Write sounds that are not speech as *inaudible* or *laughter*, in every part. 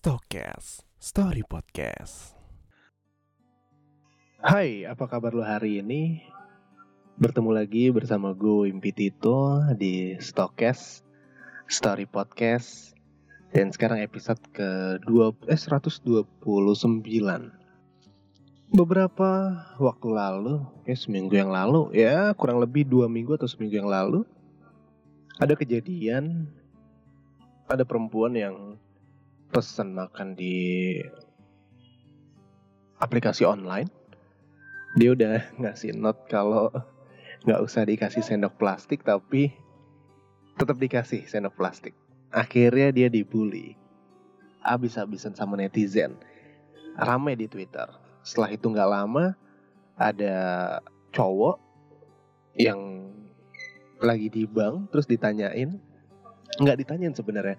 Stokes Story Podcast. Hai, apa kabar lo hari ini? Bertemu lagi bersama gue Wimpi Tito di Stokes Story Podcast dan sekarang episode ke 2 eh 129. Beberapa waktu lalu, kayak seminggu yang lalu, ya kurang lebih dua minggu atau seminggu yang lalu, ada kejadian ada perempuan yang pesan makan di aplikasi online? Dia udah ngasih note kalau nggak usah dikasih sendok plastik tapi tetap dikasih sendok plastik. Akhirnya dia dibully. Abis-abisan sama netizen. Rame di twitter. Setelah itu nggak lama ada cowok yang lagi di bank terus ditanyain. Nggak ditanyain sebenarnya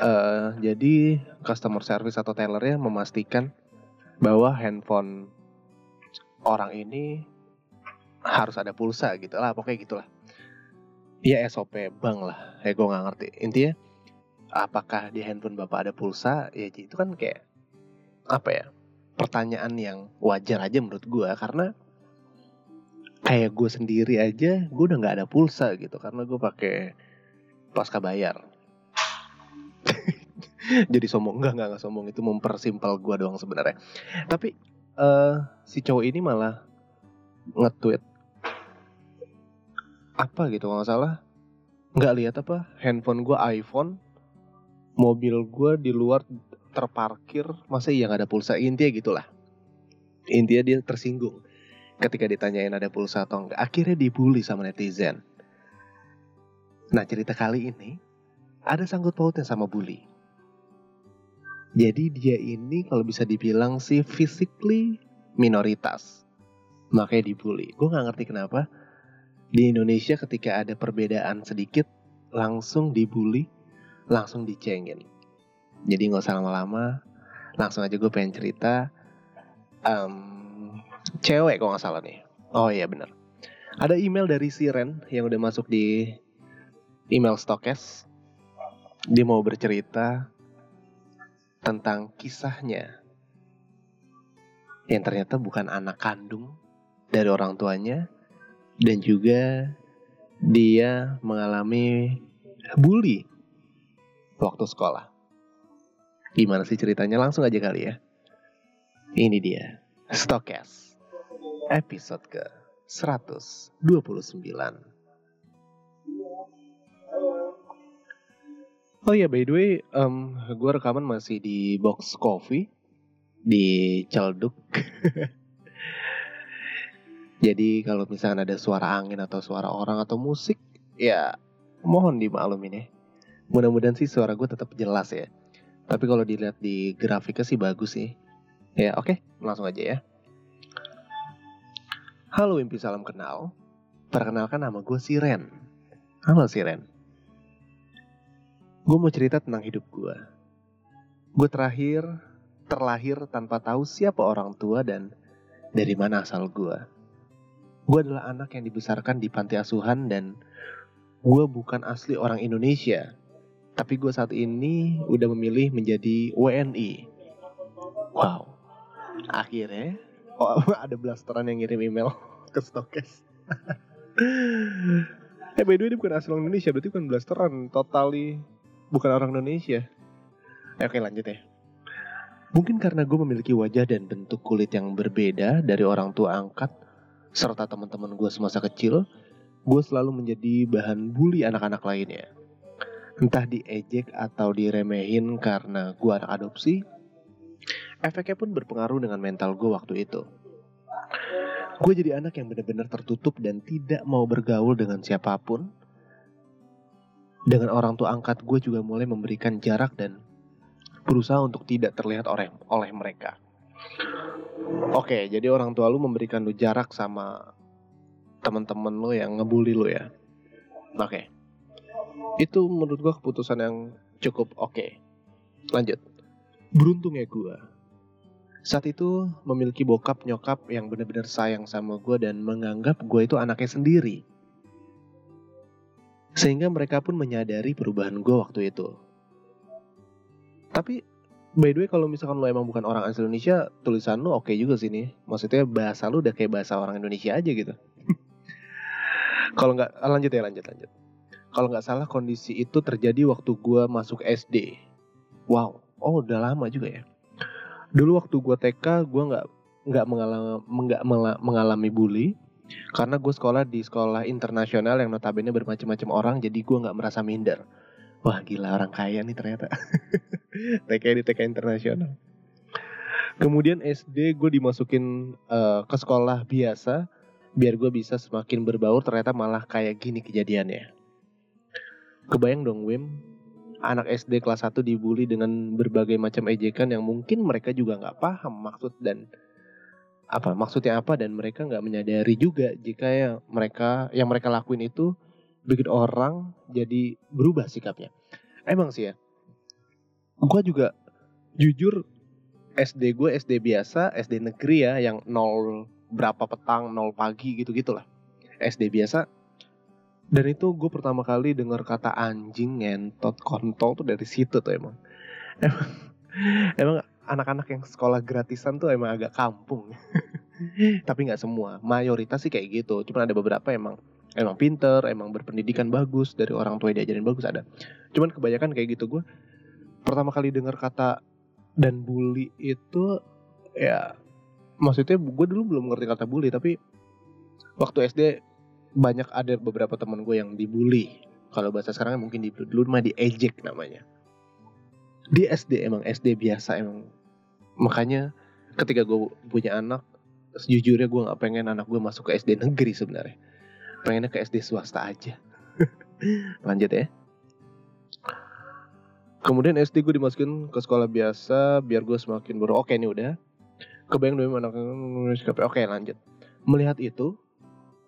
Uh, jadi customer service atau tellernya memastikan bahwa handphone orang ini harus ada pulsa gitu lah pokoknya gitulah. Ya SOP bank lah. Ya gue nggak ngerti. Intinya apakah di handphone bapak ada pulsa? Ya itu kan kayak apa ya pertanyaan yang wajar aja menurut gue karena kayak gue sendiri aja gue udah nggak ada pulsa gitu. Karena gue pakai pasca bayar *laughs* jadi sombong. Enggak enggak, enggak sombong. Itu mempersimpel gue doang sebenarnya. Tapi uh, si cowok ini malah nge-tweet apa gitu kalau nggak salah. Nggak lihat apa handphone gue iPhone mobil gue di luar terparkir. Masa iya nggak ada pulsa? Intinya gitulah. Intinya dia tersinggung ketika ditanyain ada pulsa atau enggak akhirnya dibully sama netizen. Nah cerita kali ini ada sangkut pautnya sama bully jadi dia ini kalau bisa dibilang sih physically minoritas. Makanya dibully. Gue gak ngerti kenapa di Indonesia ketika ada perbedaan sedikit langsung dibully, langsung dicengin. Jadi gak usah lama-lama, langsung aja gue pengen cerita. Um, cewek kok gak salah nih. Oh iya bener. Ada email dari Siren yang udah masuk di email Stokes. Dia mau bercerita tentang kisahnya yang ternyata bukan anak kandung dari orang tuanya dan juga dia mengalami bully waktu sekolah. Gimana sih ceritanya? Langsung aja kali ya. Ini dia, Stokes, episode ke 129. Oh ya, by the way, um, gue rekaman masih di box coffee di Celduk. *laughs* Jadi kalau misalnya ada suara angin atau suara orang atau musik, ya mohon dimaklumin ya. Mudah-mudahan sih suara gue tetap jelas ya. Tapi kalau dilihat di grafiknya sih bagus sih. Ya oke, okay, langsung aja ya. Halo Impi Salam Kenal. Perkenalkan nama gue Siren. Halo Siren. Gue mau cerita tentang hidup gue. Gue terakhir terlahir tanpa tahu siapa orang tua dan dari mana asal gue. Gue adalah anak yang dibesarkan di panti asuhan dan gue bukan asli orang Indonesia. Tapi gue saat ini udah memilih menjadi WNI. Wow. Akhirnya oh, *laughs* ada blasteran yang ngirim email *laughs* ke Stokes. *laughs* eh by the way dia bukan asli orang Indonesia berarti bukan blasteran totally bukan orang Indonesia. Ya, oke lanjut ya. Mungkin karena gue memiliki wajah dan bentuk kulit yang berbeda dari orang tua angkat serta teman-teman gue semasa kecil, gue selalu menjadi bahan bully anak-anak lainnya. Entah diejek atau diremehin karena gue anak adopsi, efeknya pun berpengaruh dengan mental gue waktu itu. Gue jadi anak yang benar-benar tertutup dan tidak mau bergaul dengan siapa pun, dengan orang tua angkat gue juga mulai memberikan jarak dan berusaha untuk tidak terlihat oleh oleh mereka. Oke, jadi orang tua lu memberikan lu jarak sama teman-teman lu yang ngebully lu ya. Oke. Itu menurut gue keputusan yang cukup oke. Lanjut. Beruntungnya gue. Saat itu memiliki bokap nyokap yang benar-benar sayang sama gue dan menganggap gue itu anaknya sendiri. Sehingga mereka pun menyadari perubahan gue waktu itu. Tapi By the way kalau misalkan lo emang bukan orang asli Indonesia, tulisan lo oke juga sih nih. Maksudnya bahasa lo udah kayak bahasa orang Indonesia aja gitu. *laughs* kalau nggak ah, lanjut ya lanjut lanjut. Kalau nggak salah kondisi itu terjadi waktu gua masuk SD. Wow, oh udah lama juga ya. Dulu waktu gua TK gua nggak nggak mengalami nggak mengalami bully karena gue sekolah di sekolah internasional yang notabene bermacam-macam orang jadi gue nggak merasa minder. Wah gila orang kaya nih ternyata. *laughs* TK di TK internasional. Kemudian SD gue dimasukin uh, ke sekolah biasa biar gue bisa semakin berbaur ternyata malah kayak gini kejadiannya. Kebayang dong Wim anak SD kelas 1 dibully dengan berbagai macam ejekan yang mungkin mereka juga nggak paham maksud dan apa maksudnya apa dan mereka nggak menyadari juga jika ya mereka yang mereka lakuin itu bikin orang jadi berubah sikapnya. Emang sih ya. Gue juga jujur SD gue SD biasa, SD negeri ya yang nol berapa petang, nol pagi gitu gitulah. SD biasa. Dan itu gue pertama kali dengar kata anjing, ngentot, kontol tuh dari situ tuh emang. Emang, emang anak-anak yang sekolah gratisan tuh emang agak kampung. *laughs* Tapi nggak semua, mayoritas sih kayak gitu. Cuma ada beberapa emang emang pinter, emang berpendidikan bagus dari orang tua diajarin bagus ada. Cuman kebanyakan kayak gitu gue pertama kali dengar kata dan bully itu ya maksudnya gue dulu belum ngerti kata bully tapi waktu SD banyak ada beberapa teman gue yang dibully kalau bahasa sekarang mungkin di dulu mah diejek namanya di SD emang SD biasa emang. Makanya ketika gue punya anak sejujurnya gue nggak pengen anak gue masuk ke SD negeri sebenarnya. Pengennya ke SD swasta aja. *laughs* Lanjut ya. Kemudian SD gue dimasukin ke sekolah biasa biar gue semakin baru. Oke ini udah. Kebayang dulu anak oke lanjut. Melihat itu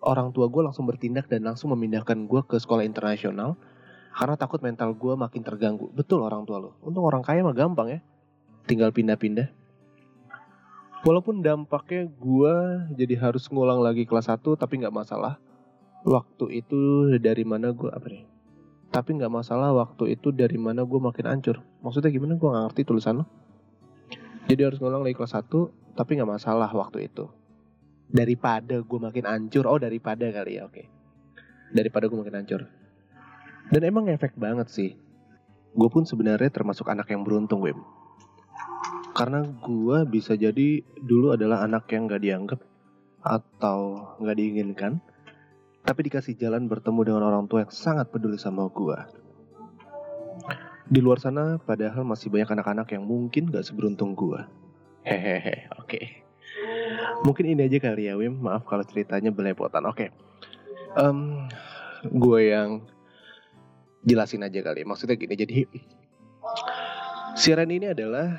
orang tua gue langsung bertindak dan langsung memindahkan gue ke sekolah internasional karena takut mental gue makin terganggu. Betul orang tua lo. Untuk orang kaya mah gampang ya. Tinggal pindah-pindah. Walaupun dampaknya gue jadi harus ngulang lagi kelas 1 tapi nggak masalah. Waktu itu dari mana gue apa nih? Tapi nggak masalah waktu itu dari mana gue makin hancur. Maksudnya gimana gue gak ngerti tulisan lo. Jadi harus ngulang lagi kelas 1 tapi nggak masalah waktu itu. Daripada gue makin hancur. Oh daripada kali ya oke. Okay. Daripada gue makin hancur dan emang efek banget sih. Gue pun sebenarnya termasuk anak yang beruntung, Wim. Karena gue bisa jadi dulu adalah anak yang gak dianggap atau gak diinginkan, tapi dikasih jalan bertemu dengan orang tua yang sangat peduli sama gue. Di luar sana, padahal masih banyak anak-anak yang mungkin gak seberuntung gue. Hehehe, oke. Okay. Mungkin ini aja kali ya, Wim. Maaf kalau ceritanya belepotan. Oke. Okay. Um, gue yang jelasin aja kali. Maksudnya gini, jadi Siren ini adalah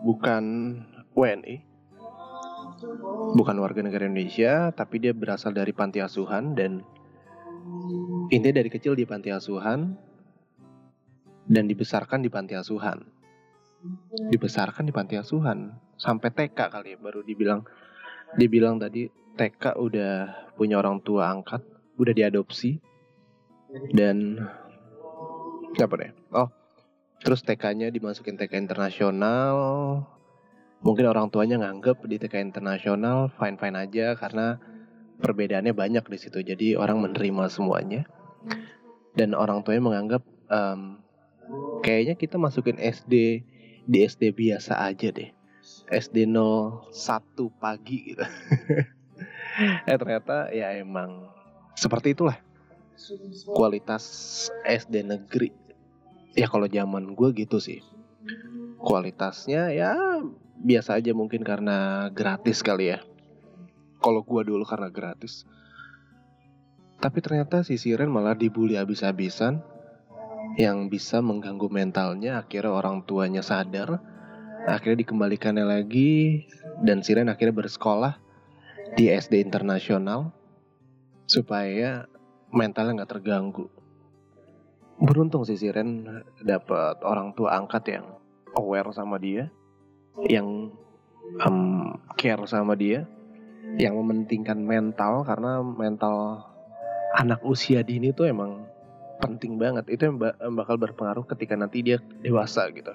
bukan WNI, bukan warga negara Indonesia, tapi dia berasal dari panti asuhan dan intinya dari kecil di panti asuhan dan dibesarkan di panti asuhan. Dibesarkan di panti asuhan sampai TK kali ya, baru dibilang dibilang tadi TK udah punya orang tua angkat, udah diadopsi dan Siapa deh? Oh, terus TK-nya dimasukin TK internasional. Mungkin orang tuanya nganggep di TK internasional fine-fine aja karena perbedaannya banyak di situ. Jadi orang menerima semuanya. Dan orang tuanya menganggap um, kayaknya kita masukin SD di SD biasa aja deh. SD 01 pagi gitu. *laughs* eh ternyata ya emang seperti itulah kualitas SD negeri. Ya kalau zaman gue gitu sih. Kualitasnya ya biasa aja mungkin karena gratis kali ya. Kalau gue dulu karena gratis. Tapi ternyata si Siren malah dibully habis-habisan yang bisa mengganggu mentalnya akhirnya orang tuanya sadar akhirnya dikembalikannya lagi dan Siren akhirnya bersekolah di SD internasional supaya mentalnya nggak terganggu. Beruntung sih Siren dapat orang tua angkat yang aware sama dia, yang um, care sama dia, yang mementingkan mental karena mental anak usia dini tuh emang penting banget. Itu yang bakal berpengaruh ketika nanti dia dewasa gitu.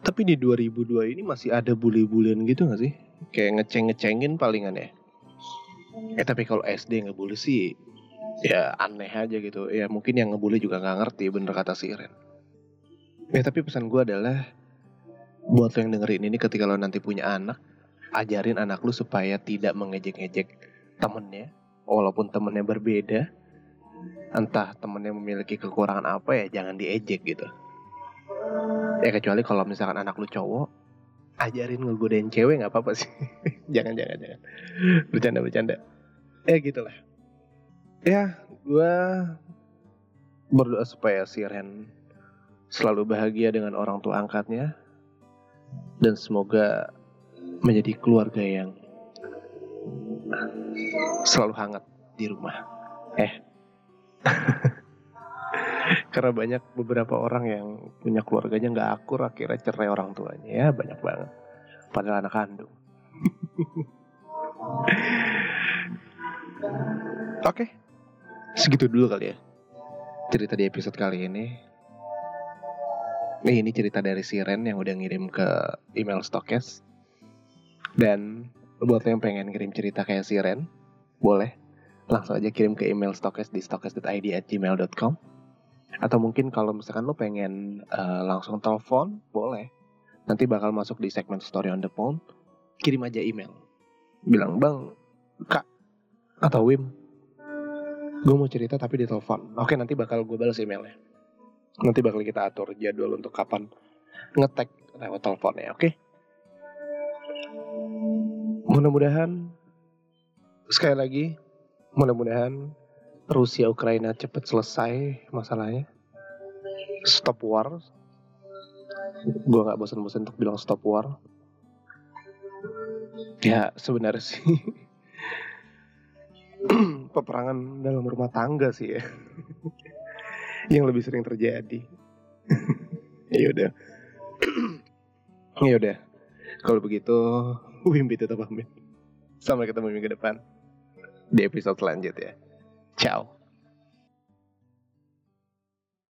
Tapi di 2002 ini masih ada bully-bulian gitu gak sih? Kayak ngeceng-ngecengin palingan ya. Eh tapi kalau SD ngebully sih ya aneh aja gitu. Ya mungkin yang ngebully juga nggak ngerti bener kata si Iren. Ya tapi pesan gue adalah buat lo yang dengerin ini ketika lo nanti punya anak, ajarin anak lu supaya tidak mengejek-ngejek temennya, walaupun temennya berbeda. Entah temennya memiliki kekurangan apa ya jangan diejek gitu. Ya kecuali kalau misalkan anak lu cowok, ajarin ngegodain cewek nggak apa-apa sih. *laughs* jangan jangan jangan. Bercanda bercanda. Ya gitulah. Ya, gue berdoa supaya si Ren selalu bahagia dengan orang tua angkatnya dan semoga menjadi keluarga yang selalu hangat di rumah. Eh. *laughs* Karena banyak beberapa orang yang punya keluarganya nggak akur akhirnya cerai orang tuanya ya banyak banget. Padahal anak kandung. *laughs* Oke, segitu dulu kali ya cerita di episode kali ini. Nih ini cerita dari Siren yang udah ngirim ke email Stokes. Dan buat yang pengen kirim cerita kayak Siren, boleh langsung aja kirim ke email Stokes di stokes.id at gmail.com atau mungkin kalau misalkan lo pengen uh, langsung telepon, boleh. Nanti bakal masuk di segmen story on the phone. Kirim aja email. Bilang, bang, kak, atau Wim, gue mau cerita tapi di telepon. Oke, nanti bakal gue balas emailnya. Nanti bakal kita atur jadwal untuk kapan ngetek lewat telepon ya, oke? Mudah-mudahan sekali lagi, mudah-mudahan Rusia Ukraina cepat selesai masalahnya. Stop war. Gue nggak bosan-bosan untuk bilang stop war. Ya sebenarnya sih *clears throat* peperangan dalam rumah tangga sih ya. *laughs* Yang lebih sering terjadi. *laughs* ya udah. *clears throat* ya udah. Kalau begitu, *laughs* Wimbi tetap pamit. Sampai ketemu minggu depan di episode selanjutnya. Ciao.